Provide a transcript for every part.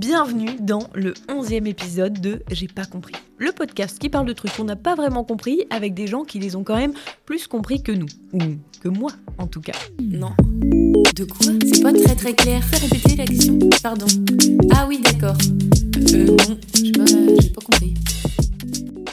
Bienvenue dans le 11e épisode de J'ai pas compris. Le podcast qui parle de trucs qu'on n'a pas vraiment compris avec des gens qui les ont quand même plus compris que nous. Ou que moi, en tout cas. Non. De quoi C'est pas très très clair. Fais répéter la question. Pardon. Ah oui, d'accord. Euh, non, j'ai pas, pas compris.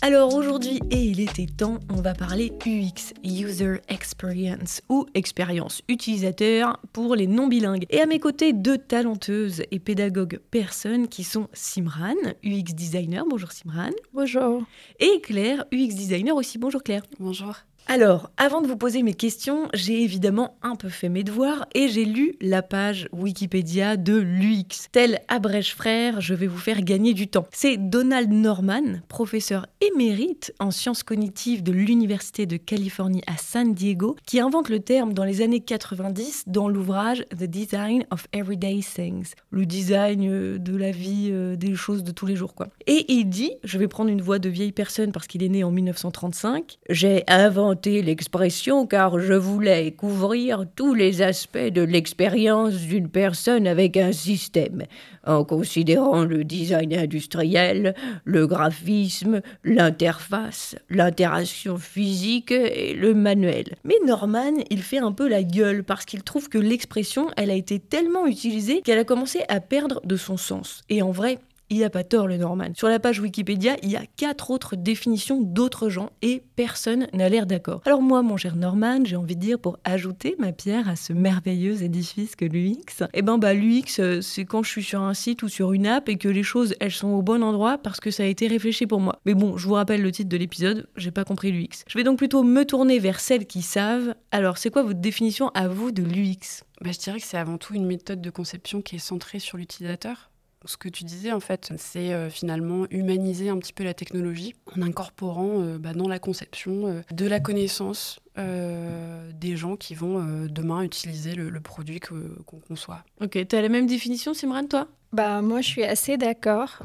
Alors aujourd'hui, et il était temps, on va parler UX, User Experience, ou expérience utilisateur pour les non bilingues. Et à mes côtés, deux talenteuses et pédagogues personnes qui sont Simran, UX designer, bonjour Simran. Bonjour. Et Claire, UX designer aussi, bonjour Claire. Bonjour. Alors, avant de vous poser mes questions, j'ai évidemment un peu fait mes devoirs et j'ai lu la page Wikipédia de l'UX. Tel abrège frère, je vais vous faire gagner du temps. C'est Donald Norman, professeur émérite en sciences cognitives de l'Université de Californie à San Diego, qui invente le terme dans les années 90 dans l'ouvrage The Design of Everyday Things, le design euh, de la vie, euh, des choses de tous les jours quoi. Et il dit, je vais prendre une voix de vieille personne parce qu'il est né en 1935, j'ai inventé l'expression car je voulais couvrir tous les aspects de l'expérience d'une personne avec un système, en considérant le design industriel, le graphisme, l'interface, l'interaction physique et le manuel. Mais Norman, il fait un peu la gueule parce qu'il trouve que l'expression, elle a été tellement utilisée qu'elle a commencé à perdre de son sens. Et en vrai, il n'a pas tort, le Norman. Sur la page Wikipédia, il y a quatre autres définitions d'autres gens et personne n'a l'air d'accord. Alors moi, mon cher Norman, j'ai envie de dire pour ajouter ma pierre à ce merveilleux édifice que l'UX, eh ben bah l'UX, euh, c'est quand je suis sur un site ou sur une app et que les choses, elles sont au bon endroit parce que ça a été réfléchi pour moi. Mais bon, je vous rappelle le titre de l'épisode, j'ai pas compris l'UX. Je vais donc plutôt me tourner vers celles qui savent. Alors, c'est quoi votre définition à vous de l'UX bah, Je dirais que c'est avant tout une méthode de conception qui est centrée sur l'utilisateur ce que tu disais, en fait, c'est euh, finalement humaniser un petit peu la technologie en incorporant euh, bah, dans la conception euh, de la connaissance des gens qui vont demain utiliser le, produit qu'on conçoit. Ok, tu as la même définition, Simran, toi? Bah, moi, je suis assez d'accord.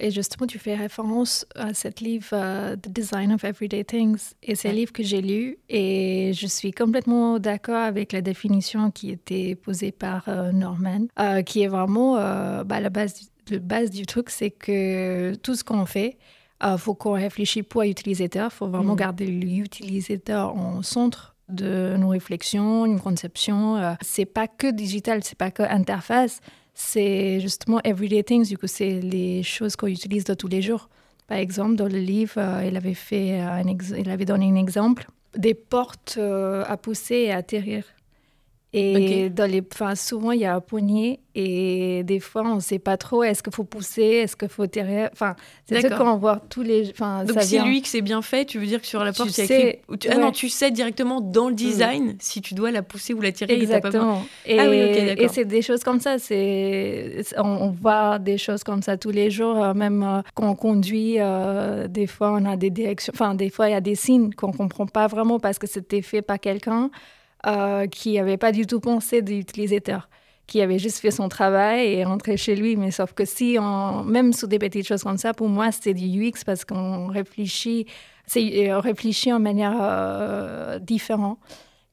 et justement, tu fais référence à cette livre, The Design of Everyday Things. Et c'est un livre que j'ai lu. Et je suis complètement d'accord avec la définition qui était posée par Norman, qui est vraiment bah, la base du, base du truc, c'est que tout ce qu'on fait, il euh, faut qu'on réfléchisse pour l'utilisateur. Il faut vraiment mm. garder l'utilisateur en centre de nos réflexions, une conception. Euh, c'est pas que digital, c'est pas que interface, c'est justement everyday things. Du coup, c'est les choses qu'on utilise de tous les jours. Par exemple, dans le livre, euh, il avait fait un il avait donné un exemple des portes à pousser et à atterrir. Et dans les, enfin, souvent, il y a un poignet et des fois, on ne sait pas trop est-ce qu'il faut pousser, est-ce qu'il faut tirer. Enfin, c'est ça qu'on voit tous les. Enfin, Donc, si lui que c'est bien fait, tu veux dire que sur la porte, il y a écrit. Ah non, tu sais directement dans le mm. design si tu dois la pousser ou la tirer. Exactement. Et, ah oui, et c'est des choses comme ça. C'est, on, voit des choses comme ça tous les jours, euh, même euh, quand on conduit. Euh, des fois, on a des directions. Enfin, des fois, il y a des signes qu'on ne comprend pas vraiment parce que c'était fait par quelqu'un. Euh, qui n'avait pas du tout pensé de l'utilisateur, qui avait juste fait son travail et rentré chez lui. Mais sauf que si, on, même sur des petites choses comme ça, pour moi, c'est du UX parce qu'on réfléchit, c'est euh, réfléchit en manière euh, différente.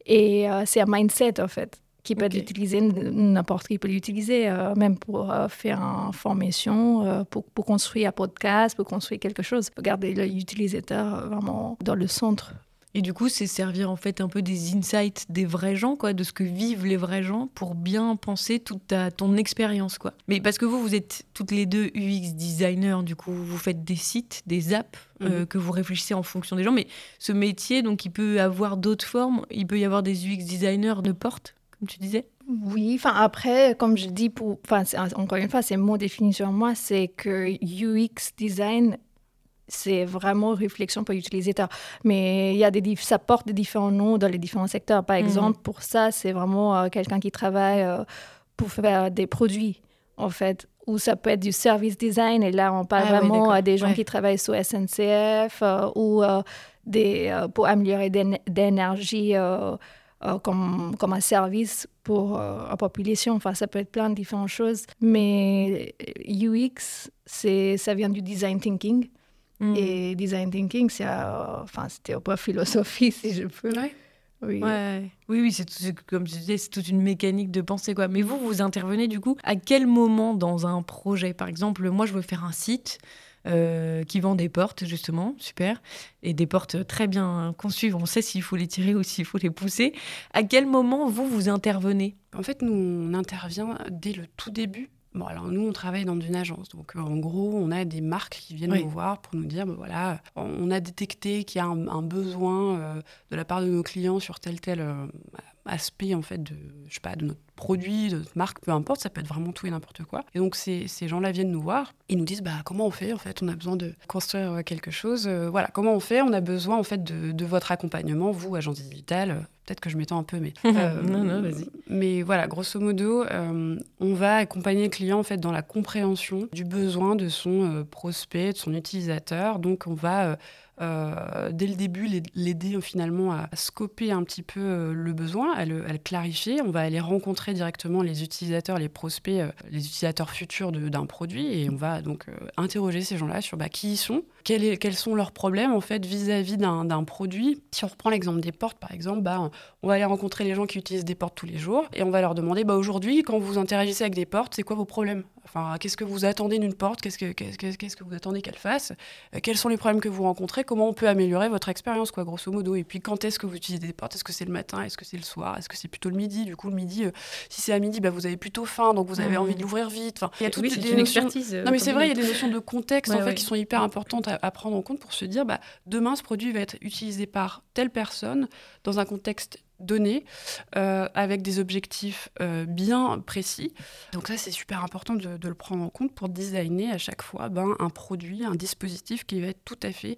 Et c'est un mindset, en fait qui peut utilisé, n'importe qui peut l'utiliser, même pour faire une formation, pour, pour, construire un podcast, pour construire quelque chose, pour garder l'utilisateur vraiment dans le centre et du coup, c'est servir en fait un peu des insights des vrais gens, quoi, de ce que vivent les vrais gens pour bien penser toute ta, ton expérience, quoi. Mais parce que vous, vous êtes toutes les deux UX designers, du coup, vous faites des sites, des apps euh, mhm. que vous réfléchissez en fonction des gens. Mais ce métier, donc, il peut avoir d'autres formes. Il peut y avoir des UX designers de porte, comme tu disais? Oui, enfin après, comme je dis, pour, encore une fois, c'est mon définition moi, c'est que UX design c'est vraiment réflexion pour l'utilisateur. Mais il y a des, ça porte des différents noms dans les différents secteurs. Par mhm. exemple, pour ça, c'est vraiment euh, quelqu'un qui travaille euh, pour faire des produits, en fait. Ou ça peut être du service design. Et là, on parle ah vraiment à des gens qui travaillent sur SNCF euh, ou des, pour améliorer d'énergie comme, comme un service pour la population. Enfin, ça peut être plein de différentes choses. Mais UX, ça vient du design thinking. Mm. Et design thinking, c'est, enfin, c'était peu philosophie, si je peux. Oui. Ouais. Oui, oui, c'est tout- c'est comme je disais, c'est toute une mécanique de pensée, quoi. Mais vous, vous intervenez du coup à quel moment dans un projet? Par exemple, moi, je veux faire un site euh, qui vend des portes, justement, super, et des portes très bien conçues. On sait s'il faut les tirer ou s'il faut les pousser. À quel moment vous vous intervenez? En fait, nous, on intervient dès le tout début. Bon, alors nous, on travaille dans une agence. Donc, euh, en gros, on a des marques qui viennent Oui. nous voir pour nous dire, ben voilà, on a détecté qu'il y a un, un besoin euh, de la part de nos clients sur tel tel euh, aspect, en fait, de, je sais pas, de notre produit, de notre marque, peu importe, ça peut être vraiment tout et n'importe quoi. Et donc, ces, ces gens-là viennent nous voir et nous disent, bah, comment on fait, en fait, on a besoin de construire euh, quelque chose. euh, voilà, comment on fait? On a besoin, en fait, de, de votre accompagnement, vous, agence digitale. Euh, Peut-être que je m'étends un peu, mais... euh, Non, non, vas-y. Mais voilà, grosso modo, euh, on va accompagner le client en fait dans la compréhension du besoin de son prospect, de son utilisateur. Donc, on va euh, dès le début l'aid- l'aider euh, finalement à scoper un petit peu euh, le besoin, à le, clarifier. On va aller rencontrer directement les utilisateurs, les prospects, les utilisateurs futurs d'un produit, et on va donc interroger ces gens-là sur bah, qui ils sont, quel est- quels sont leurs problèmes en fait vis-à-vis d'un produit. Si on reprend l'exemple des portes, par exemple, bah, on va aller rencontrer les gens qui utilisent des portes tous les jours et on va leur demander bah, aujourd'hui, quand vous interagissez avec des portes, c'est quoi vos problèmes? Enfin, qu'est-ce que vous attendez d'une porte? Qu'est-ce que qu'est-ce que- qu'est-ce que vous attendez qu'elle fasse? Euh, Quels sont les problèmes que vous rencontrez? Comment on peut améliorer votre expérience, quoi, grosso modo? Et puis, quand est-ce que vous utilisez des portes? Est-ce que c'est le matin? Est-ce que c'est le soir? Est-ce que c'est plutôt le midi? Du coup, le midi, euh, si c'est à midi, bah, vous avez plutôt faim, donc vous avez Mhm. envie de l'ouvrir vite. Enfin, il y a toutes Oui, des une notions- expertise. euh, non, mais c'est vrai, il y a des notions de contexte Ouais, en fait, ouais. qui sont hyper importantes à, à prendre en compte pour se dire bah, demain, ce produit va être utilisé par telle personne dans un contexte donné, euh, avec des objectifs euh, bien précis. Donc, ça, c'est super important de, le prendre en compte pour designer à chaque fois ben, un produit, un dispositif qui va être tout à fait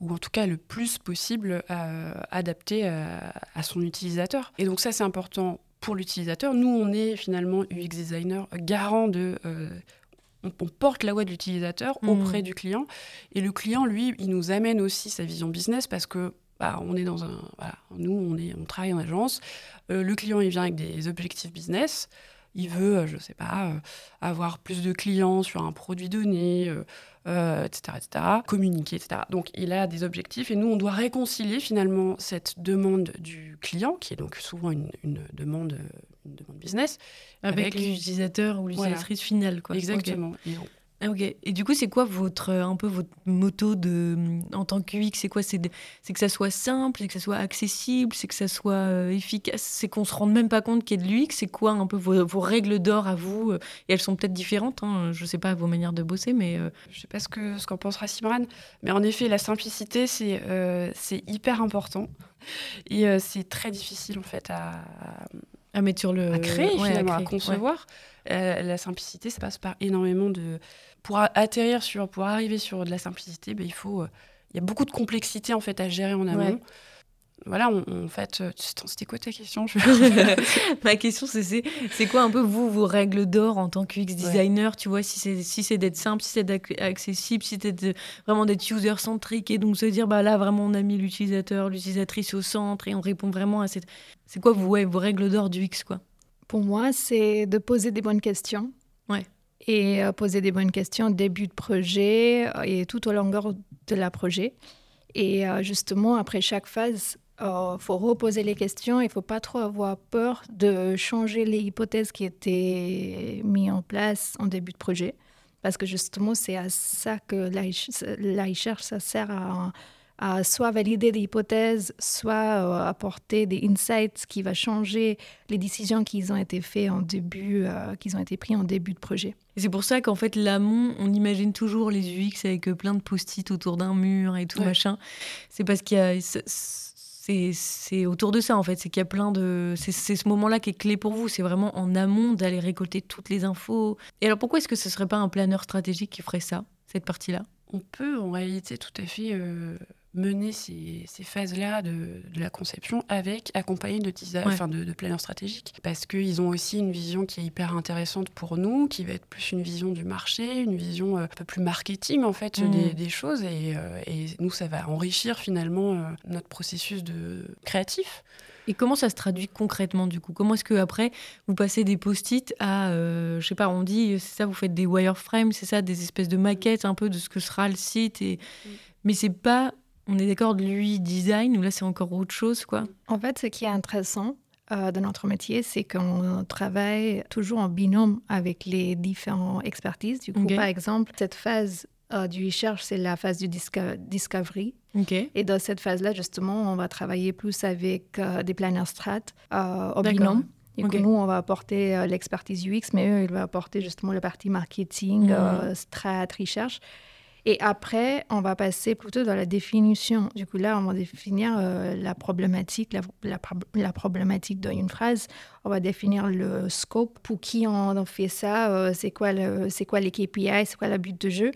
ou en tout cas le plus possible euh, adapté à, son utilisateur. Et donc ça, c'est important pour l'utilisateur. Nous, on est finalement UX designer garant de... on, on porte la voix de l'utilisateur Mhm. auprès du client. Et le client, lui, il nous amène aussi sa vision business parce que bah, on est dans un... Voilà, nous, on, est, on travaille en agence. Euh, le client, il vient avec des objectifs business. Il veut, euh, je sais pas, euh, avoir plus de clients sur un produit donné, euh, etc., etc., communiquer, etc. Donc, il a des objectifs et nous, on doit réconcilier finalement cette demande du client, qui est donc souvent une, une demande, une demande business. Avec, avec- l'utilisateur ou Voilà. l'utilisatrice finale, quoi. Exactement. Ah, ok. Et du coup, c'est quoi votre euh, un peu votre moto de en tant que UX C'est quoi? C'est que ça soit simple, c'est que ça soit accessible, c'est que ça soit euh, efficace, c'est qu'on se rende même pas compte qu'il y a de l'UX. C'est quoi un peu vos, vos règles d'or à vous? Euh, Et elles sont peut-être différentes. Hein, je sais pas vos manières de bosser, mais euh, Je sais pas ce que ce qu'en pensera Simran, mais en effet, la simplicité, c'est euh, c'est hyper important. Et euh, c'est très difficile, en fait, à, à mettre sur le à créer, ouais, finalement, à, créer, concevoir. Euh, la simplicité, ça passe par énormément de... Pour atterrir sur... Pour arriver sur de la simplicité, ben, il faut... euh, Il y a beaucoup de complexité, en fait, à gérer en amont. Ouais. Voilà, on, on- en fait... euh, C'était quoi ta question? Je- Ma question, c'est c'est quoi un peu vous, vos règles d'or en tant que UX designer? Tu vois, si c'est si c'est d'être simple, si c'est d'être accessible, si c'est vraiment d'être user-centrique et donc se dire, bah là, vraiment, on a mis l'utilisateur, l'utilisatrice au centre et on répond vraiment à cette. C'est quoi vous, ouais, vos règles d'or du UX, quoi? Pour moi, c'est de poser des bonnes questions. Ouais. Et euh, poser des bonnes questions au début de projet euh, et tout au longueur de la projet. Et euh, justement, après chaque phase, il faut reposer les questions. Il ne faut pas trop avoir peur de changer les hypothèses qui étaient mises en place en début de projet. Parce que justement, c'est à ça que la, reche- la recherche, ça sert à, à soit valider des hypothèses, soit euh, apporter des insights qui va changer les décisions qui ont été faites en début, euh, qui ont été prises en début de projet. Et c'est pour ça qu'en fait, l'amont, on imagine toujours les UX avec euh, plein de post-it autour d'un mur et tout Ouais. machin. C'est parce qu'il y a. c'est- autour de ça, en fait. C'est qu'il y a plein de. C'est c'est ce moment-là qui est clé pour vous. C'est vraiment en amont d'aller récolter toutes les infos. Et alors, pourquoi est-ce que ce serait pas un planeur stratégique qui ferait ça, cette partie-là? On peut en réalité tout à fait euh, mener ces, ces phases-là de, de la conception avec, accompagné de, tisa- Ouais. enfin de, de planeurs stratégiques. Parce qu'ils ont aussi une vision qui est hyper intéressante pour nous, qui va être plus une vision du marché, une vision euh, un peu plus marketing en fait des, des choses. Et, euh, et nous, ça va enrichir finalement euh, notre processus de créatif. Et comment ça se traduit concrètement du coup? Comment est-ce que après vous passez des post-it à, euh, je sais pas, on dit, c'est ça, vous faites des wireframes, c'est ça, des espèces de maquettes un peu de ce que sera le site. Et... Mm. Mais c'est pas, On est d'accord de lui design ou là c'est encore autre chose quoi? En fait, ce qui est intéressant euh, de notre métier, c'est qu'on travaille toujours en binôme avec les différentes expertises. Du coup, par exemple, cette phase euh, du recherche, c'est la phase du disco- discovery. Et dans cette phase-là, justement, on va travailler plus avec euh, des planners strat en binôme. Du coup, Ok. nous, on va apporter euh, l'expertise UX, mais eux, ils vont apporter justement la partie marketing, Mhm. euh, strat, recherche. Et après, on va passer plutôt dans la définition. Du coup, là, on va définir euh, la problématique, la, la prob- la problématique d'une phrase. On va définir le scope, pour qui on, fait ça, euh, c'est quoi, quoi les KPI, c'est quoi le but de jeu.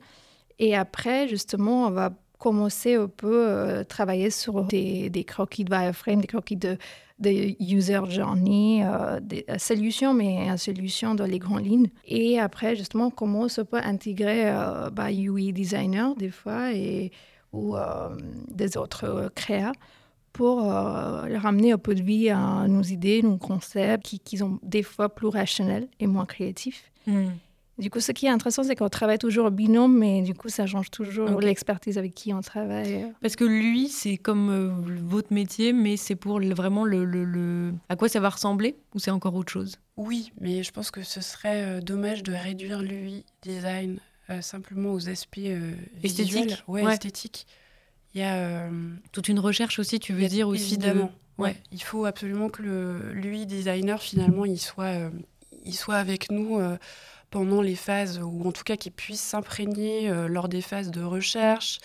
Et après, justement, on va commencer un peu euh, travailler sur des croquis de wireframe, des croquis de, de user journey, euh, des euh, solutions, mais une solution dans les grandes lignes. Et après, justement, comment on peut intégrer euh, bah, UI designer des fois et, ou euh, des autres euh, créas pour euh, leur amener un peu de vie à nos idées, nos concepts qui, qui sont des fois plus rationnels et moins créatifs. Hmm. Du coup, ce qui est intéressant, c'est qu'on travaille toujours en binôme, mais du coup, ça change toujours l'expertise avec qui on travaille. Parce que lui, c'est comme euh, votre métier, mais c'est pour le- vraiment le, le- le- À quoi ça va ressembler Ou c'est encore autre chose? Oui, mais je pense que ce serait euh, dommage de réduire l'UI design euh, simplement aux aspects euh, Esthétiques. Ouais, Ouais. esthétiques. Il y a euh, Toute une recherche aussi, tu veux a- dire aussi de- évidemment. Ouais. Ouais. Il faut absolument que le l'UI designer finalement il soit euh, il soit avec nous euh, pendant les phases ou en tout cas qu'il puisse s'imprégner euh, lors des phases de recherche,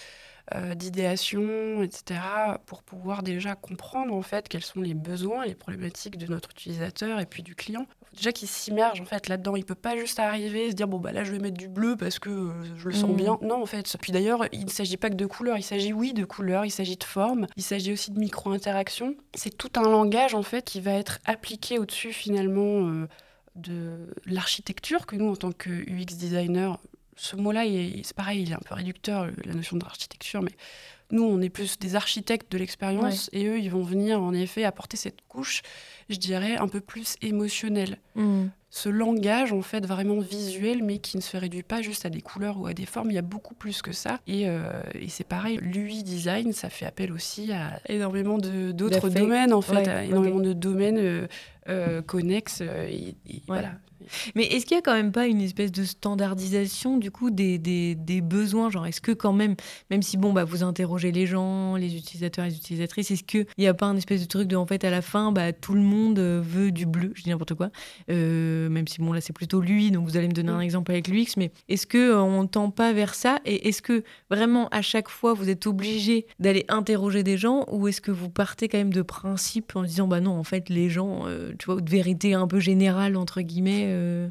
euh, d'idéation, etc. pour pouvoir déjà comprendre en fait quels sont les besoins, les problématiques de notre utilisateur et puis du client. Faut déjà qu'il s'immerge en fait là-dedans. Il peut pas juste arriver et se dire bon bah là je vais mettre du bleu parce que euh, je le sens Mhm. bien. Non en fait. Puis d'ailleurs il ne s'agit pas que de couleurs. Il s'agit oui de couleurs. Il s'agit de formes. Il s'agit aussi de micro-interactions. C'est tout un langage en fait qui va être appliqué au-dessus finalement de l'architecture que nous en tant que UX designer. Ce mot-là, c'est pareil, il est un peu réducteur, la notion d'architecture, mais nous, on est plus des architectes de l'expérience et eux, ils vont venir en effet apporter cette couche, je dirais, un peu plus émotionnelle. Hmm. Ce langage, en fait, vraiment visuel, mais qui ne se réduit pas juste à des couleurs ou à des formes, il y a beaucoup plus que ça. Et, euh, et c'est pareil, l'UI design, ça fait appel aussi à énormément d'autres domaines, en fait, Ouais, à ok. énormément de domaines euh, euh, connexes. et, voilà. Mais est-ce qu'il y a quand même pas une espèce de standardisation du coup des, des, des besoins? Genre, est-ce que quand même, même si bon, bah, vous interrogez les gens, les utilisateurs et les utilisatrices, est-ce qu'il n'y a pas un espèce de truc de en fait à la fin, bah, tout le monde euh, veut du bleu, je dis n'importe quoi, Euh, même si bon, là c'est plutôt lui, donc vous allez me donner un exemple avec l'UX, mais est-ce que euh, on tend pas vers ça? Et est-ce que vraiment à chaque fois vous êtes obligé d'aller interroger des gens? Ou est-ce que vous partez quand même de principe en disant bah non, en fait, les gens, euh, tu vois, de vérité un peu générale entre guillemets euh,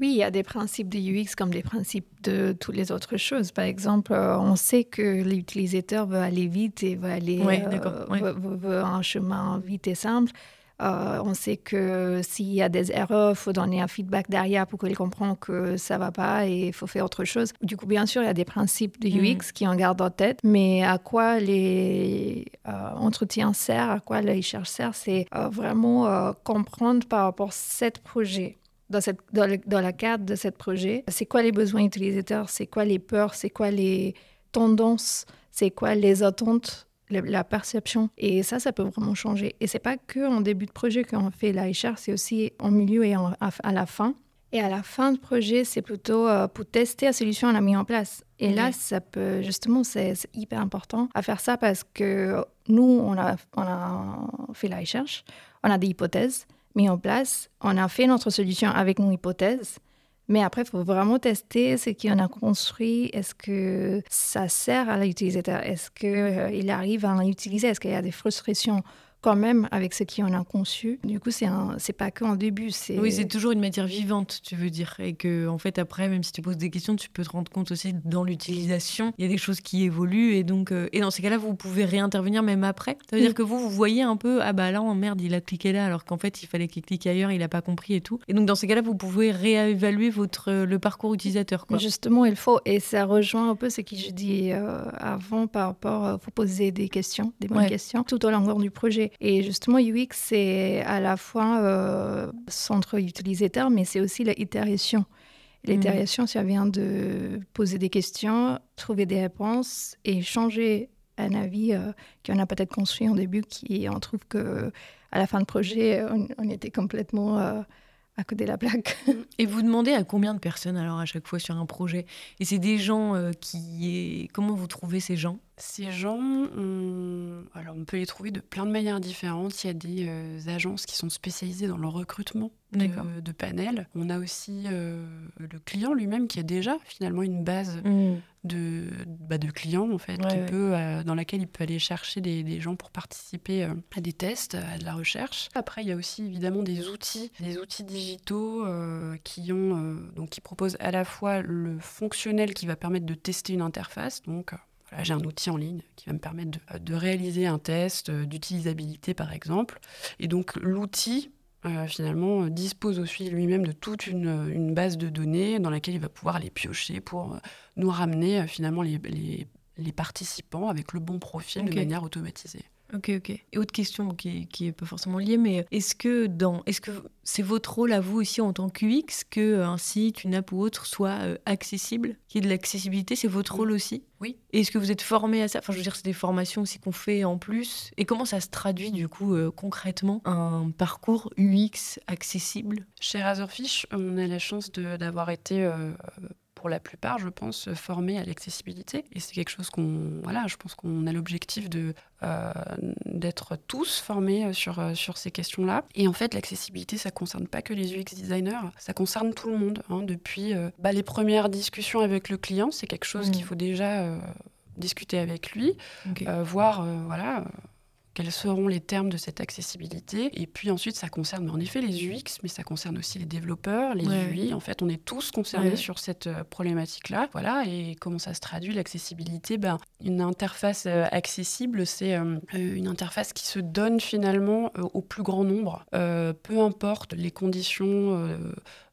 Oui, il y a des principes de UX comme des principes de toutes les autres choses. Par exemple, euh, on sait que l'utilisateur veut aller vite et veut aller Ouais, euh, d'accord, ouais. veut, veut- veut un chemin vite et simple. Euh, on sait que s'il y a des erreurs, il faut donner un feedback derrière pour qu'il comprenne que ça va pas et il faut faire autre chose. Du coup, bien sûr, il y a des principes de Mhm. UX qui en gardent en tête, mais à quoi les euh, entretiens servent, à quoi les recherches servent, c'est euh, vraiment comprendre par rapport à cet projet dans, cette, dans, le- dans la cadre de ce projet, c'est quoi les besoins utilisateurs, c'est quoi les peurs, c'est quoi les tendances, c'est quoi les attentes, la perception. Et ça, ça peut vraiment changer. Et c'est pas que en début de projet qu'on fait la recherche, c'est aussi en milieu et en- à, à la fin. Et à la fin de projet, c'est plutôt euh, pour tester la solution qu'on a mis en place. Et là, ça peut, justement, c'est c'est hyper important à faire ça parce que nous, on a, on a fait la recherche, on a des hypothèses mis en place, on a fait notre solution avec nos hypothèses. Mais après, il faut vraiment tester ce qu'on a construit. Est-ce que ça sert à l'utilisateur? Est-ce qu'il arrive à l'utiliser Est-ce qu'il y a des frustrations? Quand même avec ce qu'on a conçu Du coup, c'est c'est pas qu'en début. c'est Oui, c'est toujours une matière vivante, tu veux dire. Et que, en fait, après, même si tu poses des questions, tu peux te rendre compte aussi dans l'utilisation. Il y a des choses qui évoluent. Et donc, euh, et dans ces cas-là, vous pouvez réintervenir même après. Ça veut Oui. dire que vous, vous voyez un peu, ah bah là, en merde, il a cliqué là, alors qu'en fait, il fallait qu'il clique ailleurs, il n'a pas compris et tout. Et donc, dans ces cas-là, vous pouvez réévaluer votre, euh, le parcours utilisateur. Quoi. Justement, il faut, et ça rejoint un peu ce que je dis euh, avant par rapport, il faut poser des questions, des bonnes Ouais. questions, tout au long du projet. Et justement, UX, c'est à la fois euh, centre utilisateur, mais c'est aussi l'itération. L'itération, ça vient de poser des questions, trouver des réponses et changer un avis euh, qu'on a peut-être construit au début, qui on trouve que à la fin de projet, on, on était complètement euh, à côté de la plaque. Et vous demandez à combien de personnes alors à chaque fois sur un projet? Et c'est des gens euh, qui... Comment vous trouvez ces gens? Ces gens, on... Alors, on peut les trouver de plein de manières différentes. Il y a des euh, agences qui sont spécialisées dans le recrutement de, de panels. On a aussi euh, le client lui-même qui a déjà finalement une base de, bah, de clients en fait, Ouais, qui ouais. peut, euh, dans laquelle il peut aller chercher des, des gens pour participer à des tests, à de la recherche. Après, il y a aussi évidemment des outils, des outils digitaux qui ont donc qui proposent à la fois le fonctionnel qui va permettre de tester une interface, donc voilà, j'ai un outil en ligne qui va me permettre de, de réaliser un test euh, d'utilisabilité par exemple, et donc l'outil euh, finalement euh, dispose aussi lui-même de toute une, une base de données dans laquelle il va pouvoir aller piocher pour euh, nous ramener euh, finalement les, les- les participants avec le bon profil de manière automatisée. Ok, ok. Et autre question qui, qui est pas forcément liée, mais est-ce que dans, est-ce que c'est votre rôle à vous aussi en tant qu'UX que euh, un site, une app ou autre soit euh, accessible, qu'il y ait de l'accessibilité, c'est votre rôle aussi? Oui. Et est-ce que vous êtes formé à ça? Enfin, je veux dire, c'est des formations aussi qu'on fait en plus. Et comment ça se traduit du coup euh, concrètement un parcours UX accessible? Chez Razorfish, on a la chance d'avoir été, euh, pour la plupart, je pense, formés à l'accessibilité. Et c'est quelque chose qu'on, voilà, je pense qu'on a l'objectif de euh, d'être tous formés euh, sur euh, sur ces questions-là. Et en fait, l'accessibilité, ça concerne pas que les UX designers, ça concerne tout le monde. hein. depuis euh, bah, les premières discussions avec le client, c'est quelque chose Mhm. qu'il faut déjà euh, discuter avec lui, voir voilà quels seront les termes de cette accessibilité. Et puis ensuite, ça concerne en effet les UX, mais ça concerne aussi les développeurs, les Ouais. UI. En fait, on est tous concernés Ouais. sur cette euh, problématique-là. Voilà. Et comment ça se traduit l'accessibilité? Ben, Une interface euh, accessible, c'est euh, euh, une interface qui se donne finalement euh, au plus grand nombre, euh, peu importe les conditions.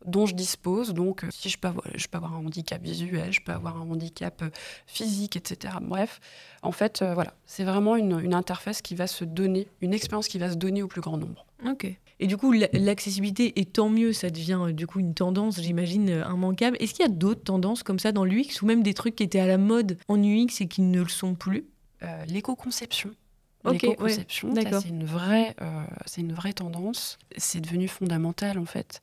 Dont je dispose. Donc, euh, si je peux, avoir, je peux avoir un handicap visuel, je peux avoir un handicap euh, physique, etc. Bref, en fait, euh, voilà, c'est vraiment une, une interface qui va se donner, une expérience qui va se donner au plus grand nombre. Ok. Et du coup, la- l'accessibilité, et tant mieux, ça devient du coup une tendance, j'imagine, immanquable. Est-ce qu'il y a d'autres tendances comme ça dans l'UX ou même des trucs qui étaient à la mode en UX et qui ne le sont plus? Euh, L'éco-conception. L'éco-conception, ouais, c'est une vraie, euh, c'est une vraie tendance. C'est devenu fondamental en fait.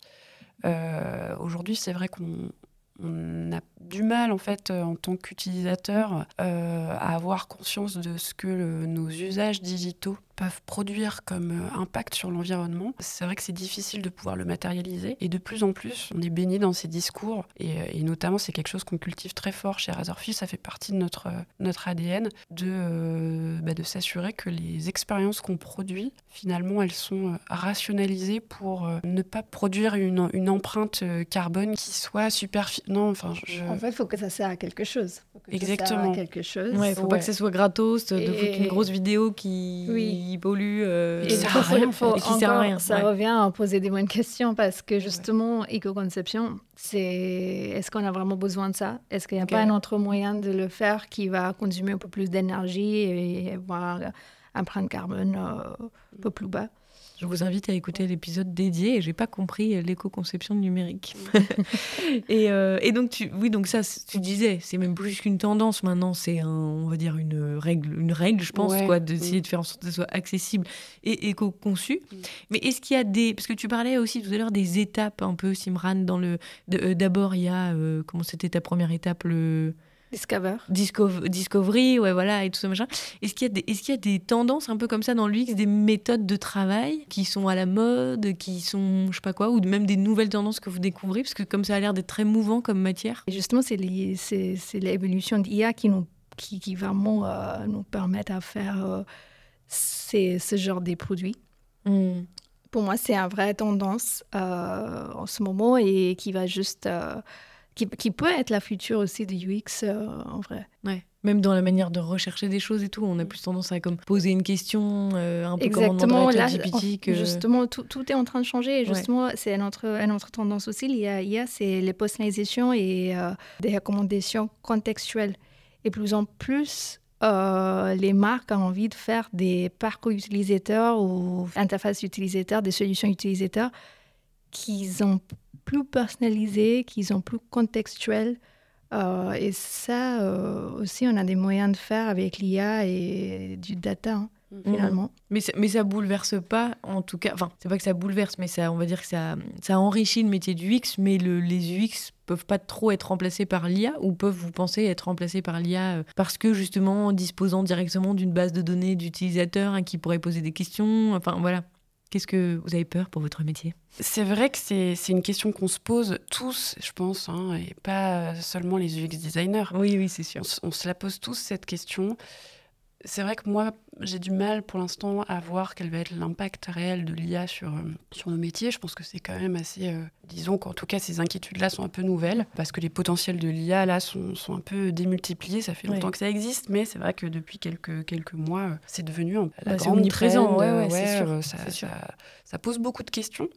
Euh, Aujourd'hui, c'est vrai qu'on on a du mal en fait euh, en tant qu'utilisateur euh, à avoir conscience de ce que nos usages digitaux peuvent produire comme euh, impact sur l'environnement. C'est vrai que c'est difficile de pouvoir le matérialiser et de plus en plus on est baigné dans ces discours et, euh, et notamment c'est quelque chose qu'on cultive très fort chez Razorfish, ça fait partie de notre, euh, notre ADN de, euh, bah, de s'assurer que les expériences qu'on produit finalement elles sont rationalisées pour euh, ne pas produire une, une empreinte carbone qui soit super... Non, enfin je... En fait, il faut que ça sert à quelque chose. Faut que ça sert Exactement. à quelque chose. Ouais, faut pas que ça soit gratos, de Et- foutre une grosse vidéo qui Oui. Pollue. euh, Et à faut-. Et qui sert à rien, Ça ouais. revient à poser des bonnes questions parce que justement, éco-conception, c'est est-ce qu'on a vraiment besoin de ça? Est-ce qu'il n'y a pas un autre moyen de le faire qui va consommer un peu plus d'énergie et avoir un empreinte carbone euh, un peu plus bas? Je vous invite à écouter l'épisode dédié j'ai pas compris l'éco-conception numérique. et, euh, et donc, tu, oui, donc ça, tu disais, c'est même plus qu'une tendance maintenant, c'est on va dire une règle, une règle, je pense, Ouais. quoi, d'essayer Mm. de faire en sorte que ça soit accessible et éco-conçu. Mm. Mais est-ce qu'il y a des, parce que tu parlais aussi tout à l'heure des étapes un peu, Simran, dans le, euh, d'abord il y a, euh, comment c'était ta première étape, le Discover. Discov- Discovery, ouais, voilà, et tout ça, machin. Est-ce qu'il y, a des- est-ce qu'il y a des tendances un peu comme ça dans l'UX, des méthodes de travail qui sont à la mode, qui sont, je sais pas quoi, ou même des nouvelles tendances que vous découvrez? Parce que comme ça a l'air d'être très mouvant comme matière. Et justement, c'est l'évolution d'IA qui nous qui, qui vraiment euh, nous permettent à faire euh, ces- ce genre de produits. Pour moi, c'est une vraie tendance euh, en ce moment et qui va juste. Qui, qui peut être la future aussi de UX euh, en vrai. Ouais. Même dans la manière de rechercher des choses et tout, on a plus tendance à comme poser une question, euh, un peu Exactement. comme Là, ChatGPT que... Justement, tout, tout est en train de changer. Et Ouais. justement, c'est une autre, tendance aussi. Il y a, il y a c'est les personnalisations et euh, des recommandations contextuelles. Et plus en plus, euh, les marques ont envie de faire des parcours utilisateurs ou interfaces utilisateurs, des solutions utilisateurs qui sont plus personnalisées, qui sont plus contextuelles Euh, et ça euh, aussi, on a des moyens de faire avec l'IA et du data. hein, Mhm. finalement. Mais ça, mais ça bouleverse pas, en tout cas. Enfin, c'est pas que ça bouleverse, mais ça, on va dire que ça, ça enrichit le métier du UX, mais le, les UX peuvent pas trop être remplacés par l'IA ou peuvent vous penser être remplacés par l'IA euh, parce que justement disposant directement d'une base de données d'utilisateurs hein, qui pourraient poser des questions. Enfin voilà. Qu'est-ce que vous avez peur pour votre métier? C'est vrai que c'est c'est une question qu'on se pose tous, je pense, hein, et pas seulement les UX designers. Oui, oui, c'est sûr. On, on se la pose tous cette question. C'est vrai que moi, j'ai du mal pour l'instant à voir quel va être l'impact réel de l'IA sur, euh, sur nos métiers. Je pense que c'est quand même assez. euh, disons qu'en tout cas, ces inquiétudes-là sont un peu nouvelles parce que les potentiels de l'IA là sont, sont un peu démultipliés. Ça fait longtemps Ouais. que ça existe, mais c'est vrai que depuis quelques, quelques mois, euh, c'est devenu un, la Bah, grande omniprésent, trend, ouais, ouais, c'est sûr, ça, c'est sûr. ça- ça pose beaucoup de questions.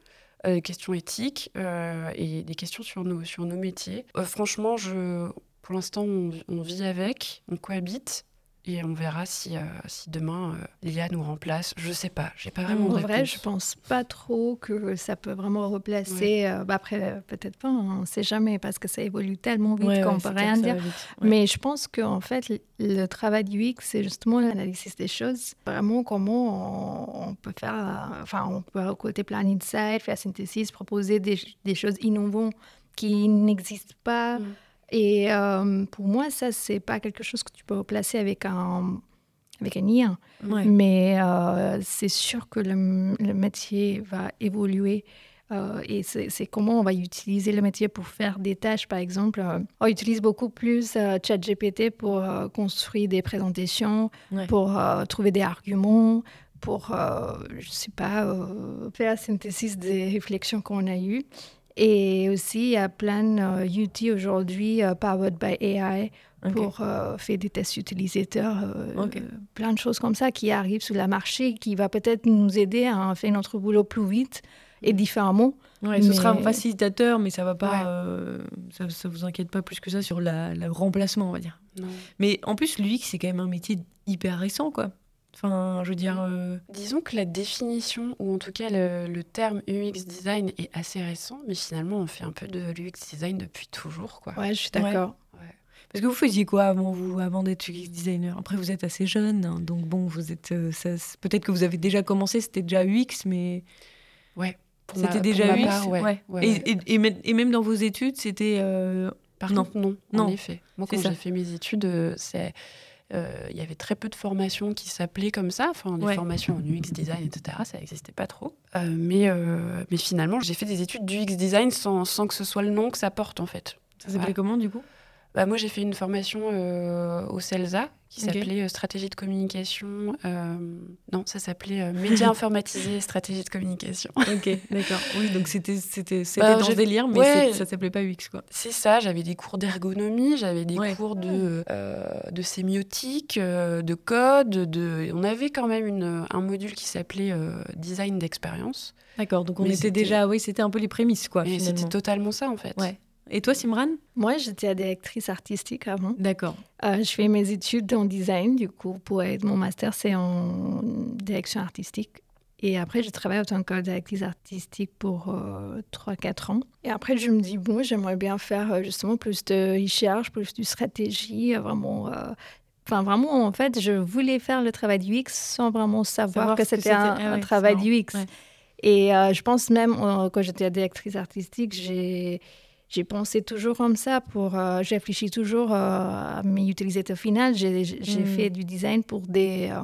euh, des questions éthiques euh, et des questions sur nos, sur nos métiers. Franchement, je, pour l'instant, on, on vit avec, on cohabite, et on verra si, euh, si demain euh, l'IA nous remplace. Je sais pas, j'ai pas vraiment En de vrai, je pense pas trop que ça peut vraiment replacer. euh, bah après, euh, peut-être pas, on ne sait jamais parce que ça évolue tellement vite Ouais, qu'on ouais, peut rien dire. Mais je pense qu'en fait, le- travail du UX, c'est justement l'analyse des choses. Vraiment, comment on, on peut faire, enfin, on peut recruter plein d'insights, faire synthèse, proposer des, des choses innovantes qui n'existent pas. Mm. Et euh, pour moi, ça, c'est pas quelque chose que tu peux replacer avec un, avec un. Ouais. Mais euh, c'est sûr que le, le métier va évoluer. euh, et c'est comment on va utiliser le métier pour faire des tâches, par exemple. on utilise beaucoup plus ChatGPT pour construire des présentations, Ouais. pour trouver des arguments, pour, je sais pas, faire la synthèse des réflexions qu'on a eues. Et aussi, il y a plein d'outils aujourd'hui euh, powered by AI pour euh, faire des tests utilisateurs, euh, euh, plein de choses comme ça qui arrivent sur le marché, qui va peut-être nous aider à faire notre boulot plus vite et différemment. Ouais, ce sera un facilitateur, mais ça va pas. Ouais. euh, ça, ça vous inquiète pas plus que ça sur la, le remplacement, on va dire. Non. Mais en plus, l'UX, c'est quand même un métier hyper récent, quoi. Enfin, je veux dire. euh, Disons que la définition, ou en tout cas le, le terme UX design est assez récent, mais finalement on fait un peu de l'UX design depuis toujours. Quoi. Ouais, je suis Ouais. d'accord. Parce que vous faisiez quoi avant, vous, avant d'être UX designer? Après, vous êtes assez jeune, hein, donc bon, vous êtes. euh, ça- peut-être que vous avez déjà commencé, c'était déjà UX, mais Pour ma- c'était pour déjà ma UX? part, ouais. ouais. Ouais, et, ouais. et- et même- et même dans vos études, c'était. euh, Par Non. contre, non, Non. en effet. Moi, C'est quand ça. j'ai fait mes études, euh, c'est. Euh, Il y avait très peu de formations qui s'appelaient comme ça, enfin des Ouais. formations en UX design, etc. Ça n'existait pas trop. Euh, mais, euh, mais finalement, j'ai fait des études d'UX design sans, sans que ce soit le nom que ça porte en fait. ça s'appelait Voilà. comment, du coup? Bah, moi, j'ai fait une formation euh, au CELSA qui s'appelait euh, stratégie de communication. euh, non, ça s'appelait médias informatisés, stratégie de communication. Ok, d'accord. Oui, donc c'était Bah, dans j'ai- délire, mais ouais. ça s'appelait pas UX, quoi. C'est ça, j'avais des cours d'ergonomie, j'avais des Ouais. cours de, de sémiotique, de code. De... On avait quand même une, un module qui s'appelait design d'expérience. D'accord, donc on était déjà. Oui, c'était un peu les prémices, quoi, c'était totalement ça en fait. Ouais. Et toi, Simran Moi, j'étais directrice artistique avant. D'accord. Euh, je fais mes études en design, du coup, pour être mon master, c'est en direction artistique. Et après, je travaille en tant que directrice artistique pour 3-4 ans. Et après, je me dis, bon, j'aimerais bien faire euh, justement plus de recherche, plus de stratégie, euh, vraiment. euh, Enfin, vraiment, en fait, je voulais faire le travail du UX sans vraiment savoir, Savoir que c'était un, Ah un travail du UX. Ouais. Et euh, je pense même, euh, quand j'étais directrice artistique, j'ai j'ai pensé toujours comme ça. Pour, euh, je réfléchis toujours euh, à mes utilisateurs finaux. J'ai j'ai Mm. fait du design pour des, euh,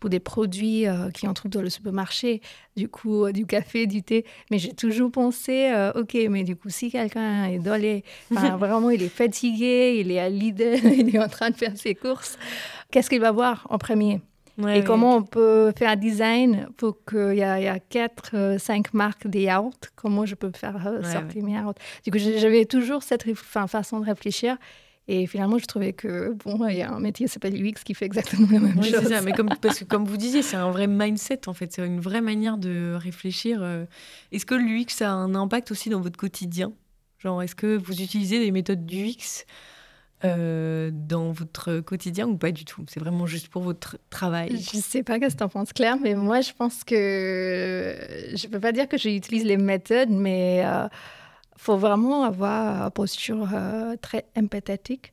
pour des produits euh, qui en trouvent dans le supermarché, du coup, euh, du café, du thé. Mais j'ai toujours pensé, euh, OK, mais du coup, si quelqu'un est dans les... enfin, vraiment, il est fatigué, il est à Lidl, il est en train de faire ses courses, qu'est-ce qu'il va voir en premier? Ouais, et comment on peut faire un design pour qu'il y y a quatre, euh, cinq marques des yaourts? Comment je peux faire euh, Ouais, sortir mes yaourts? Du coup, j'avais toujours cette enfin, façon de réfléchir. Et finalement, je trouvais que, bon, il y a un métier qui s'appelle UX qui fait exactement la même Oui, chose. ça. Mais comme, parce que comme vous disiez, c'est un vrai mindset, en fait. C'est une vraie manière de réfléchir. euh. Est-ce que l'UX a un impact aussi dans votre quotidien? Genre, est-ce que vous utilisez des méthodes d'UX euh, dans votre quotidien ou pas du tout? C'est vraiment juste pour votre travail Je sais pas qu'est-ce que t'en penses, Claire, mais moi, je pense que je peux pas dire que j'utilise les méthodes, mais euh, faut vraiment avoir une posture euh, très empathique.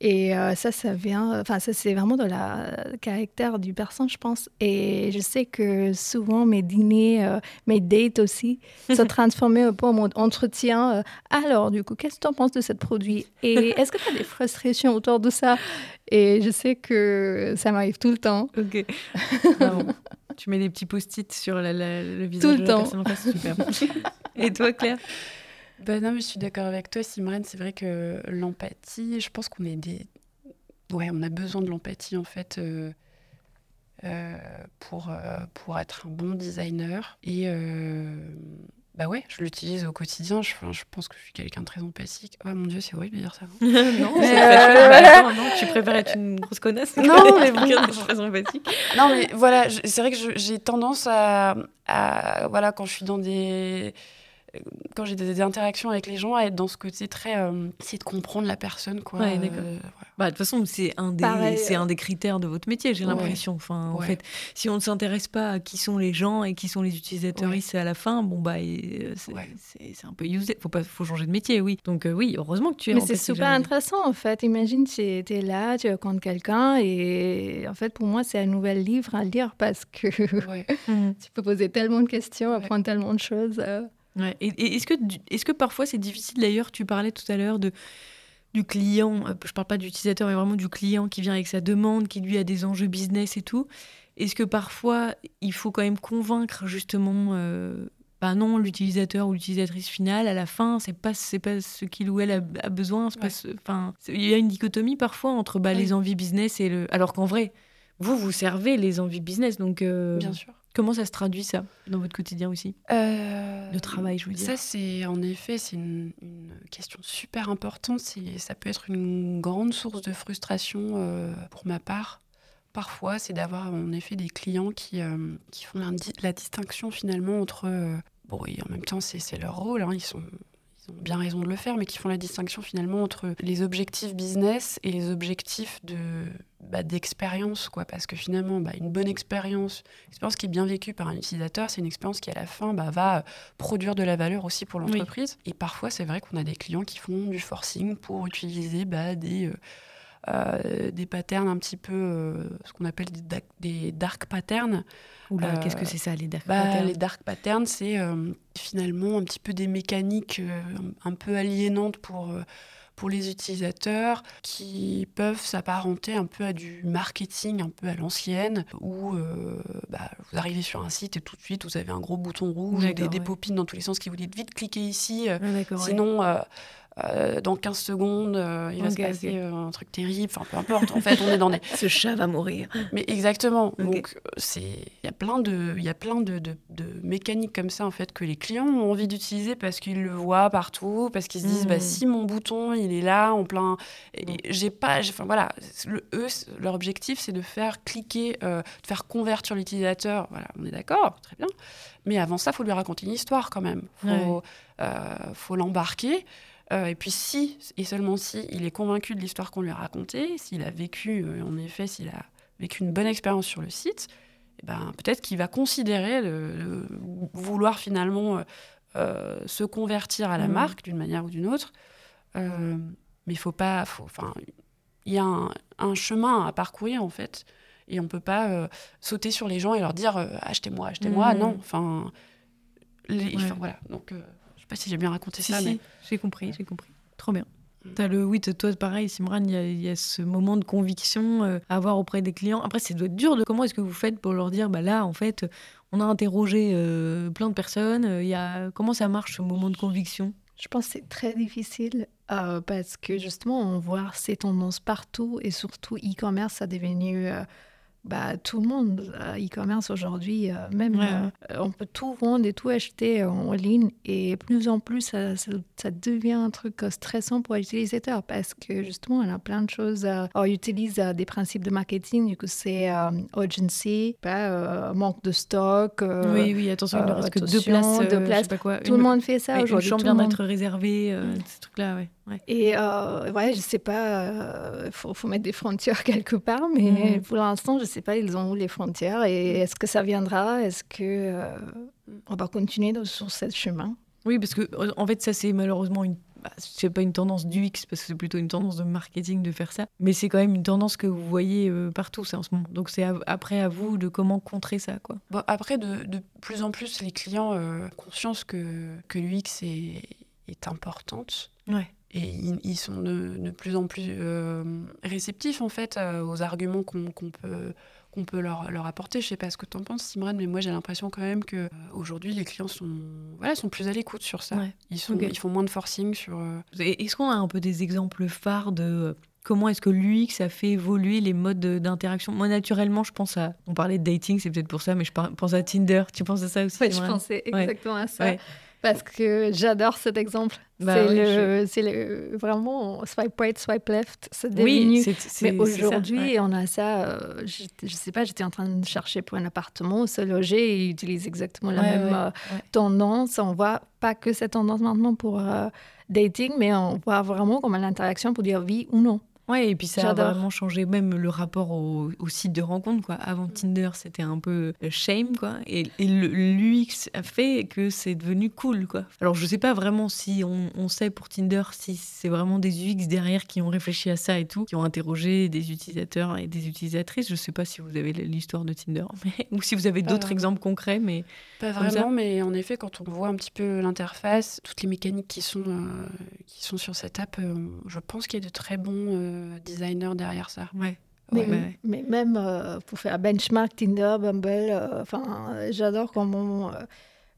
Et euh, ça, ça vient, enfin, ça, c'est vraiment de la caractère du personne, je pense. Et je sais que souvent, mes dîners, euh, mes dates aussi, se transformaient un peu en mode entretien. alors, du coup, qu'est-ce que tu en penses de ce produit? Et est-ce que tu as des frustrations autour de ça? Et je sais que ça m'arrive tout le temps. Ok. tu mets des petits post-it sur la, le visage tout le de temps. la personne en face, super. Et toi, Claire? Ben non, mais je suis d'accord avec toi, Simran. C'est vrai que l'empathie, je pense qu'on est des. Ouais, on a besoin de l'empathie, en fait, euh, euh, pour, euh, pour être un bon designer. Et euh, bah ouais, je l'utilise au quotidien. Je, je pense que je suis quelqu'un de très empathique. Oh mon Dieu, c'est horrible de dire ça. hein. Non, attends, non, tu préfères être une grosse connasse Non, mais bon. très sympathique. non, mais voilà, c'est vrai que j'ai tendance à, à- Voilà, quand je suis dans des. Quand j'ai des, des interactions avec les gens, à être dans ce côté très. euh, essayer de comprendre la personne, quoi. Ouais, d'accord. Euh, Bah, de toute façon, c'est un, des, c'est euh. un des critères de votre métier, j'ai Ouais. l'impression. Enfin, en fait, si on ne s'intéresse pas à qui sont les gens et qui sont les utilisateurs Ouais. à la fin, bon, bah, euh, c'est Ouais. c'est- c'est un peu usé. Faut, pas, faut changer de métier, oui. Donc, euh, oui, heureusement que tu es Mais c'est super jamais- intéressant en fait. Imagine, tu es là, tu rencontres quelqu'un et en fait, pour moi, c'est un nouvel livre à lire parce que ouais. Tu peux poser tellement de questions, Ouais. apprendre tellement de choses. Ouais. Et, et est-ce que, du- est-ce que parfois c'est difficile d'ailleurs Tu parlais tout à l'heure de du client. euh, Je parle pas d'utilisateur, mais vraiment du client qui vient avec sa demande, qui lui a des enjeux business et tout. Est-ce que parfois il faut quand même convaincre justement, euh, bah non, l'utilisateur ou l'utilisatrice finale à la fin, c'est pas c'est pas ce qu'il ou elle a, a besoin. pas Ouais. ce- il y a une dichotomie parfois entre bah, les envies business et le. Alors qu'en vrai, vous vous servez les envies business, donc euh, Bien sûr. Comment ça se traduit ça dans votre quotidien aussi? Euh, Le travail, je veux dire. Ça, c'est en effet, c'est une, une question super importante. C'est- Ça peut être une grande source de frustration euh, pour ma part. Parfois, c'est d'avoir en effet des clients qui, euh, qui font la, di- la distinction finalement entre. euh, bon, et en même temps, c'est c'est leur rôle, hein, ils, sont, ils ont bien raison de le faire, mais qui font la distinction finalement entre les objectifs business et les objectifs de bah, d'expérience, quoi. Parce que finalement, bah, une bonne expérience, une expérience qui est bien vécue par un utilisateur, c'est une expérience qui à la fin bah, va produire de la valeur aussi pour l'entreprise. Et parfois, c'est vrai qu'on a des clients qui font du forcing pour utiliser des, euh, euh, des patterns un petit peu, euh, ce qu'on appelle des, da- des dark patterns. Oula, Euh, qu'est-ce que c'est ça, les dark patterns? les dark patterns, c'est euh, finalement un petit peu des mécaniques euh, un peu aliénantes pour, euh, pour les utilisateurs qui peuvent s'apparenter un peu à du marketing un peu à l'ancienne où euh, bah, vous arrivez sur un site et tout de suite vous avez un gros bouton rouge, ou des, des ouais. pop dans tous les sens qui vous disent vite cliquez ici, euh, Ah, ouais. sinon euh, euh, dans 15 secondes euh, il va se passer euh, un truc terrible, enfin peu importe, en fait on est dans des, Ce chat va mourir. mais exactement. Donc c'est il y a plein de il y a plein de, de, de mécaniques comme ça en fait que les clients ont envie d'utiliser parce qu'ils le voient partout, parce qu'ils se disent bah si mon bouton il est là en plein j'ai pas enfin voilà, le, eux leur objectif c'est de faire cliquer euh, de faire convertir l'utilisateur. Voilà, on est d'accord, très bien. Mais avant ça, faut lui raconter une histoire quand même. Faut Ouais. faut l'embarquer. Euh, et puis si, et seulement si, il est convaincu de l'histoire qu'on lui a racontée, s'il a vécu, euh, en effet, s'il a vécu une bonne expérience sur le site, eh ben, peut-être qu'il va considérer le, le- vouloir finalement euh, se convertir à la Mhm. marque d'une manière ou d'une autre. Mais il faut pas, enfin, il y a un, un chemin à parcourir en fait, et on peut pas sauter sur les gens et leur dire achetez-moi, achetez-moi. Mhm. Non, enfin, les- Ouais. enfin, voilà. Donc, sais pas si j'ai bien raconté Si, ça, si, mais j'ai compris, j'ai compris. Trop bien. Mm. T'as le, oui, toi, pareil, Simran, il y, a- y a ce moment de conviction euh, à avoir auprès des clients. Après, ça doit être dur. De comment est-ce que vous faites pour leur dire, bah là, en fait, on a interrogé euh, plein de personnes. euh, Il y a comment ça marche ce moment de conviction? Je pense que c'est très difficile euh, parce que justement, on voit ces tendances partout et surtout e-commerce, ça est devenu euh, bah, tout le monde. E-commerce aujourd'hui, euh, même Ouais, euh, on peut tout vendre et tout acheter en ligne et plus en plus, ça, ça- ça devient un truc euh, stressant pour l'utilisateur parce que justement, on a plein de choses. on utilise euh, des principes de marketing, du coup, c'est urgency, euh, manque de stock. euh, Oui, oui, attention, il ne reste que deux places. deux je places. sais pas quoi. Tout Une- le monde fait ça ouais, Une aujourd'hui. chambre vient d'être réservée, euh, Mm. ces trucs-là, ouais. ouais. Et euh, ouais, je sais pas, il faut, faut mettre des frontières quelque part, mais Mhm. pour l'instant, je sais pas, ils ont où les frontières et est-ce que ça viendra? Est-ce que euh, on va continuer dans- sur ce chemin? Oui, parce que en fait, ça c'est malheureusement une bah, c'est pas une tendance du X parce que c'est plutôt une tendance de marketing de faire ça, mais c'est quand même une tendance que vous voyez euh, partout ça en ce moment. Donc c'est après à vous de comment contrer ça quoi. Bon, après, de, de plus en plus, les clients euh, ont conscience que, que l'UX est, est importante. Ouais. Et ils, ils sont de, de plus en plus euh, réceptifs, en fait, euh, aux arguments qu'on peut, qu'on peut leur, leur apporter. Je sais pas ce que tu en penses, Simran, mais moi, j'ai l'impression quand même que euh, aujourd'hui les clients sont, voilà, sont plus à l'écoute sur ça. Ouais. Ils, sont, ils font moins de forcing sur... euh, Est-ce qu'on a un peu des exemples phares de comment est-ce que l'UX a fait évoluer les modes de- d'interaction? Moi naturellement, je pense à on parlait de dating, c'est peut-être pour ça, mais je pense à Tinder. Tu penses à ça aussi Ouais, je pensais Ouais. exactement à ça. Ouais. Parce que j'adore cet exemple. Bah c'est oui, le, c'est le, vraiment swipe right, swipe left. Oui, devenu c'est c'est- Mais ça, aujourd'hui, ouais. on a ça. euh, j'étais- je sais pas, j'étais en train de chercher pour un appartement, se loger et ils utilisent exactement la Ouais, même ouais, euh, ouais. tendance. On voit pas que cette tendance maintenant pour euh, dating, mais on voit vraiment comme l'interaction pour dire oui ou non. Ouais, et puis ça a vraiment changé même le rapport au, au site de rencontre. Quoi. Avant Tinder, c'était un peu euh, shame, quoi. Et, l'UX a fait que c'est devenu cool, quoi. Alors, je sais pas vraiment si on, on sait pour Tinder si c'est vraiment des UX derrière qui ont réfléchi à ça et tout, qui ont interrogé des utilisateurs et des utilisatrices. Je sais pas si vous avez l'histoire de Tinder, mais- ou si vous avez d'autres exemples concrets, mais Pas vraiment, mais en effet, quand on voit un petit peu l'interface, toutes les mécaniques qui sont, euh, qui sont sur cette app, euh, je pense qu'il y a de très bons euh, designers derrière ça. ouais. Mais, Ouais, ouais. mais même euh, pour faire benchmark, Tinder, Bumble, euh, enfin, euh, j'adore comment. euh,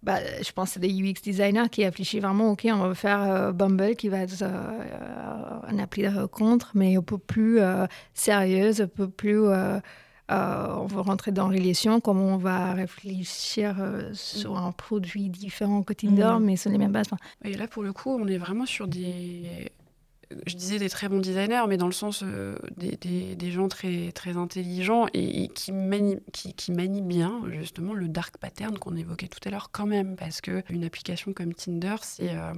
bah, je pense que c'est des UX designers qui réfléchissent vraiment, OK, on va faire euh, Bumble qui va être euh, euh, un appli de rencontre, mais un peu plus euh, sérieuse, un peu plus. euh, euh, on va rentrer dans relation, comment on va réfléchir euh, sur un produit différent que Tinder, Mhm. mais sur les mêmes bases. Et là, pour le coup, on est vraiment sur des. Je disais des très bons designers, mais dans le sens euh, des, des- des gens très, très intelligents et, et qui, manient, qui, qui manient bien justement le dark pattern qu'on évoquait tout à l'heure quand même. Parce qu'une application comme Tinder, c'est. euh,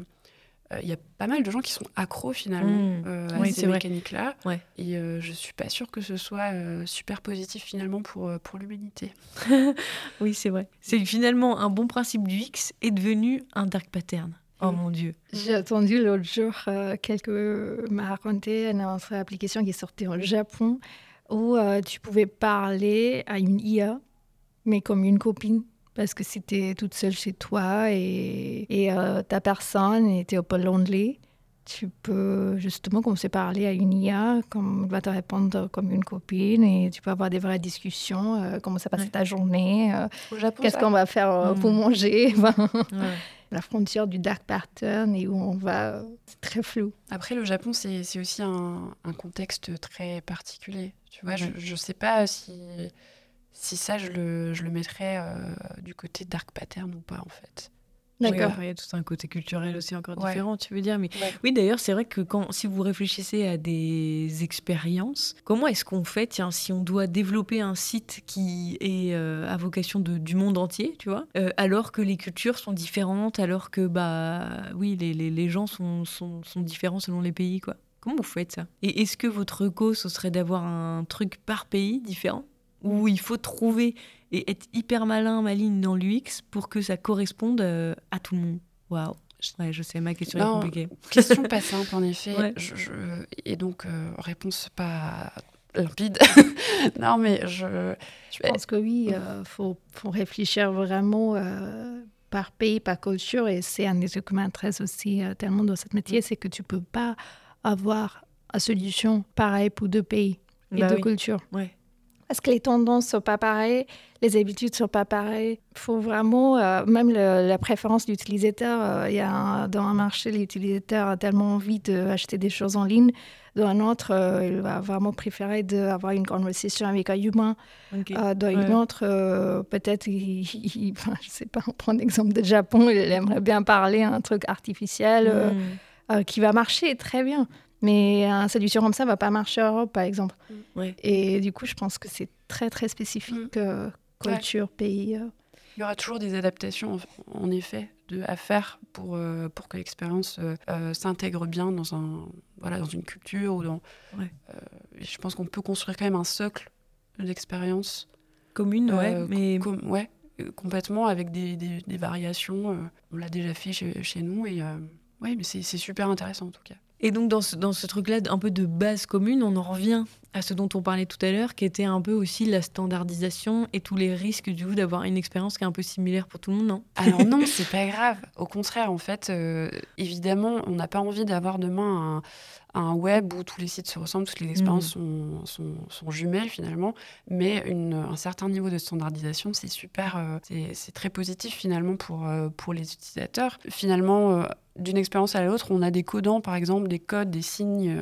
euh, Il y a pas mal de gens qui sont accros finalement Mm. euh, à Oui, ces mécaniques-là. Ouais. Et je suis pas sûre que ce soit super positif finalement pour, pour l'humanité. Oui, c'est vrai. C'est finalement un bon principe du X est devenu un dark pattern. Oh Mm. mon dieu. J'ai entendu l'autre jour, euh, quelqu'un m'a raconté une autre application qui est sortie au Japon où euh, tu pouvais parler à une IA, mais comme une copine. Parce que c'était toute seule chez toi et, et euh, ta personne était un peu lonely. Tu peux justement commencer à parler à une IA, comme elle va te répondre comme une copine et tu peux avoir des vraies discussions, euh, comment ça passe Ouais. ta journée, euh, qu'est-ce qu'on va faire euh, pour Mm. manger. Ouais. La frontière du dark pattern et où on va, c'est très flou. Après, le Japon, c'est c'est aussi un, un contexte très particulier. Tu vois, Ouais. je ne sais pas si, si ça, je le, je le mettrais euh, du côté dark pattern ou pas, en fait. D'accord. il y a tout un côté culturel aussi encore Ouais. différent, tu veux dire. Mais Ouais. oui, d'ailleurs, c'est vrai que quand, si vous réfléchissez à des expériences, comment est-ce qu'on fait, tiens, si on doit développer un site qui est euh, à vocation de, du monde entier, tu vois, euh, alors que les cultures sont différentes, alors que, bah, oui, les, les, les gens sont, sont, sont différents selon les pays, quoi. Comment vous faites ça? Et est-ce que votre cause, ce serait d'avoir un truc par pays différent? Où il faut trouver et être hyper malin, maligne dans l'UX pour que ça corresponde euh, à tout le monde. Waouh. Ouais, je sais, ma question est Non, compliquée. Question pas simple, en effet. Ouais. Je- je- et donc, euh, réponse pas limpide. non, mais je... Je pense que oui, il faut, faut réfléchir vraiment euh, par pays, par culture. Et c'est un des trucs qui m'intéresse aussi euh, tellement dans ce métier, c'est que tu peux pas avoir une solution pareille pour deux pays et Bah deux oui. cultures. Ouais. Parce que les tendances sont pas pareilles, les habitudes sont pas pareilles? Il faut vraiment, euh, même le- la préférence de l'utilisateur, euh, il y a un- dans un marché, l'utilisateur a tellement envie d'acheter des choses en ligne. Dans un autre, euh, il va vraiment préférer d'avoir une conversation avec un humain. Dans Ouais. une autre, peut-être, je sais pas, on prend l'exemple de Japon, il aimerait bien parler à un truc artificiel euh, Mm. euh, qui va marcher très bien. Mais une solution comme ça va pas marcher en Europe, par exemple. Ouais. Et du coup, je pense que c'est très, très spécifique, euh, culture, pays. euh. Il y aura toujours des adaptations, en, effet, de, à faire pour, euh, pour que l'expérience euh, euh, s'intègre bien dans, un, voilà, dans une culture. Ou dans, Ouais. euh, je pense qu'on peut construire quand même un socle d'expérience. Commune, ouais, mais com- ouais, complètement avec des, des- des variations. euh, on l'a déjà fait chez, chez nous et oui, mais c'est c'est super intéressant en tout cas. Et donc dans ce, dans ce truc-là, un peu de base commune, on en revient à ce dont on parlait tout à l'heure, qui était un peu aussi la standardisation et tous les risques du coup d'avoir une expérience qui est un peu similaire pour tout le monde, non? Alors non, c'est pas grave. Au contraire, en fait, euh, évidemment, on n'a pas envie d'avoir demain un, un web où tous les sites se ressemblent, toutes les expériences sont, sont, sont jumelles finalement. Mais une- un certain niveau de standardisation, c'est super, euh, c'est- très positif finalement pour, euh, pour les utilisateurs. Finalement, d'une expérience à l'autre, on a des codants, par exemple, des codes, des signes.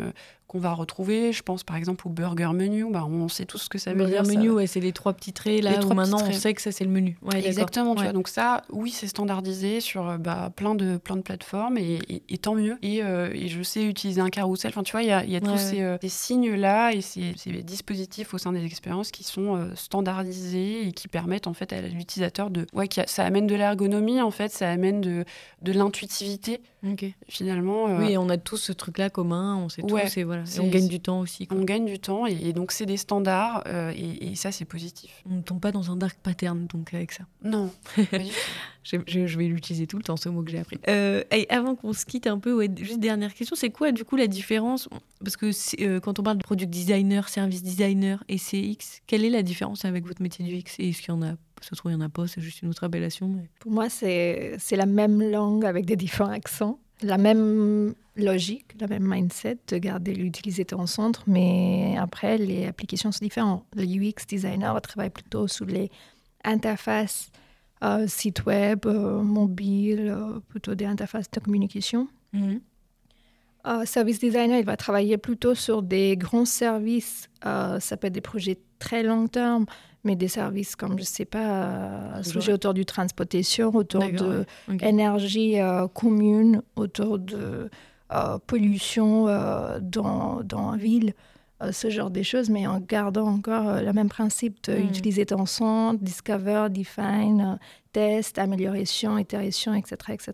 Qu'on va retrouver, je pense par exemple au burger menu, bah, on sait tous ce que ça veut Burger dire. ça- menu, ouais, c'est les trois petits traits là Les où trois maintenant on sait que ça c'est le menu. Ouais. Exactement, tu Ouais. vois. Donc ça, oui, c'est standardisé sur euh, bah, plein, de, plein de plateformes et, et- et tant mieux. Et, euh, et je sais utiliser un carrousel. Enfin, tu vois, il y a, y a tous ces, euh, ces signes-là et ces, ces dispositifs au sein des expériences qui sont euh, standardisés et qui permettent en fait à l'utilisateur de... Ouais, qui a- ça amène de l'ergonomie, en fait, ça amène de, de l'intuitivité, Ok. finalement. Oui, on a tous ce truc-là commun, on sait tous et voilà. Et on gagne du temps aussi. quoi. on gagne du temps et, et donc c'est des standards euh, et, et ça, c'est positif. On ne tombe pas dans un dark pattern donc avec ça. Non. Je, je- je vais l'utiliser tout le temps, ce mot que j'ai appris. Euh, et avant qu'on se quitte un peu, ouais, juste dernière question, c'est quoi du coup la différence Parce que euh, quand on parle de product designer, service designer et CX, quelle est la différence avec votre métier du X? Et est-ce qu'il y en a Ça se trouve, il n'y en a pas, c'est juste une autre appellation. mais- Pour moi, c'est la même langue avec des différents accents, la même logique, la même mindset de garder l'utilisateur en centre, mais après, les applications sont différentes. Le UX designer travaille plutôt sur les interfaces euh, site web, euh, mobile, euh, plutôt des interfaces de communication. Euh, service designer, il va travailler plutôt sur des grands services. Euh, ça peut être des projets très long terme, mais des services comme, je sais pas, euh, Genre- sujets autour du transportation, autour de ouais. Ok. énergie euh, commune, autour de euh, pollution euh, dans, dans la ville, euh, ce genre de choses, mais en gardant encore euh, le même principe de Mm. utiliser ton centre, discover, define, euh, test, amélioration, itération, etc. etc.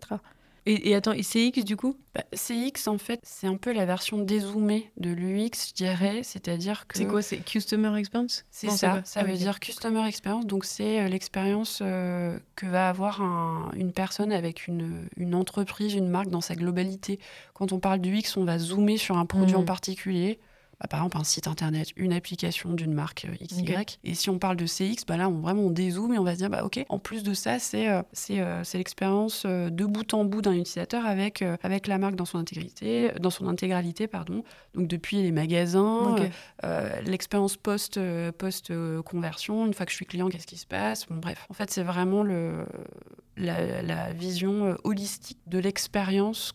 Et, et attends, et CX du coup? Bah, CX, en fait, c'est un peu la version dézoomée de l'UX, je dirais. C'est-à-dire que. C'est quoi C'est Customer Experience? C'est ça, ça ah, veut dire Customer Experience. Donc, c'est euh, l'expérience euh, que va avoir un- une personne avec une, une entreprise, une marque dans sa globalité. Quand on parle du X, on va zoomer sur un produit en particulier. Bah, par exemple, un site internet, une application d'une marque euh, XY. Et si on parle de CX, bah là, on, vraiment, on dézoome et on va se dire, bah, OK, en plus de ça, c'est euh, c'est euh, l'expérience de bout en bout d'un utilisateur avec, avec la marque dans son intégrité, dans son intégralité, pardon. Donc, depuis les magasins, euh, l'expérience post, post conversion, une fois que je suis client, qu'est-ce qui se passe? Bon, bref, en fait, c'est vraiment le, la, la vision holistique de l'expérience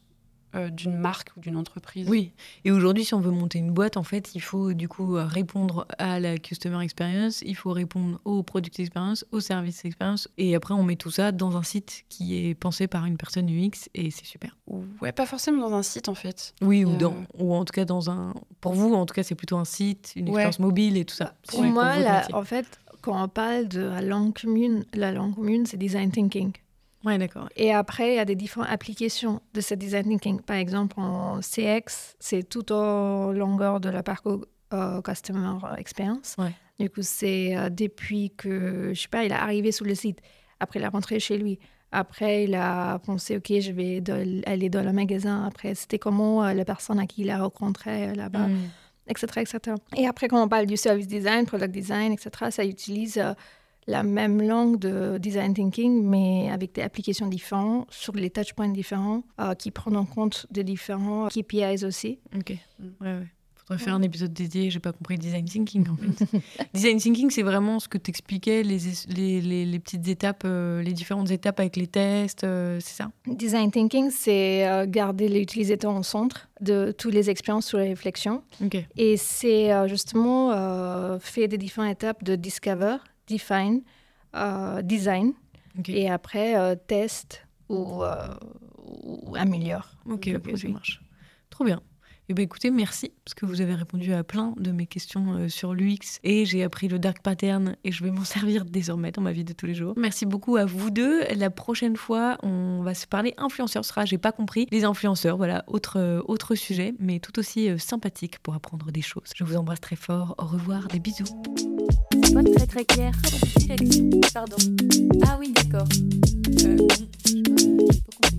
euh, d'une marque ou d'une entreprise. Oui, et aujourd'hui, si on veut monter une boîte, en fait, il faut du coup répondre à la customer experience, il faut répondre au product experience, au service experience, et après, on met tout ça dans un site qui est pensé par une personne UX, et c'est super. Ouais, pas forcément dans un site en fait. Oui, Et, ou, euh, dans, ou en tout cas dans un. Pour vous, en tout cas, c'est plutôt un site, une Ouais. expérience mobile et tout ça. Pour moi, en fait, quand on parle de la langue commune, la langue commune, c'est design thinking. Ouais, d'accord. Et après, il y a des différentes applications de ce design thinking. Par exemple, en CX, c'est tout au longueur de la parcours euh, Customer Experience. Ouais. Du coup, c'est euh, depuis que, je sais pas, il est arrivé sur le site, après il est rentré chez lui. Après, il a pensé, OK, je vais de- aller dans le magasin. Après, c'était comment euh, la personne à qui il a rencontré là-bas Mm. etc., etc. Et après, quand on parle du service design, product design, etc., ça utilise la même langue de design thinking, mais avec des applications différentes, sur les touchpoints différents, euh, qui prennent en compte des différents KPIs aussi. Ok. Ouais, ouais. Faudrait faire un épisode dédié, j'ai pas compris design thinking en fait. design thinking, c'est vraiment ce que t'expliquais, les, es- les, les, les petites étapes, euh, les différentes étapes avec les tests, euh, c'est ça? Design thinking, c'est garder l'utilisateur au centre de toutes les expériences sur les réflexions. Ok. Et c'est justement faire des différentes étapes de discover, define, euh, design, et après euh, test ou, euh, ou améliore. ok, le ok, ça produit. marche. Trop bien. Eh ben écoutez, merci parce que vous avez répondu à plein de mes questions euh, sur l'UX et j'ai appris le dark pattern et je vais m'en servir désormais dans ma vie de tous les jours. Merci beaucoup à vous deux. La prochaine fois, on va se parler influenceurs. Ce sera, j'ai pas compris, les influenceurs. Voilà, autre, euh, autre sujet, mais tout aussi euh, sympathique pour apprendre des choses. Je vous embrasse très fort. Au revoir, des bisous. Pas très très clair. Pardon. Ah oui, d'accord. Euh, je sais pas, pas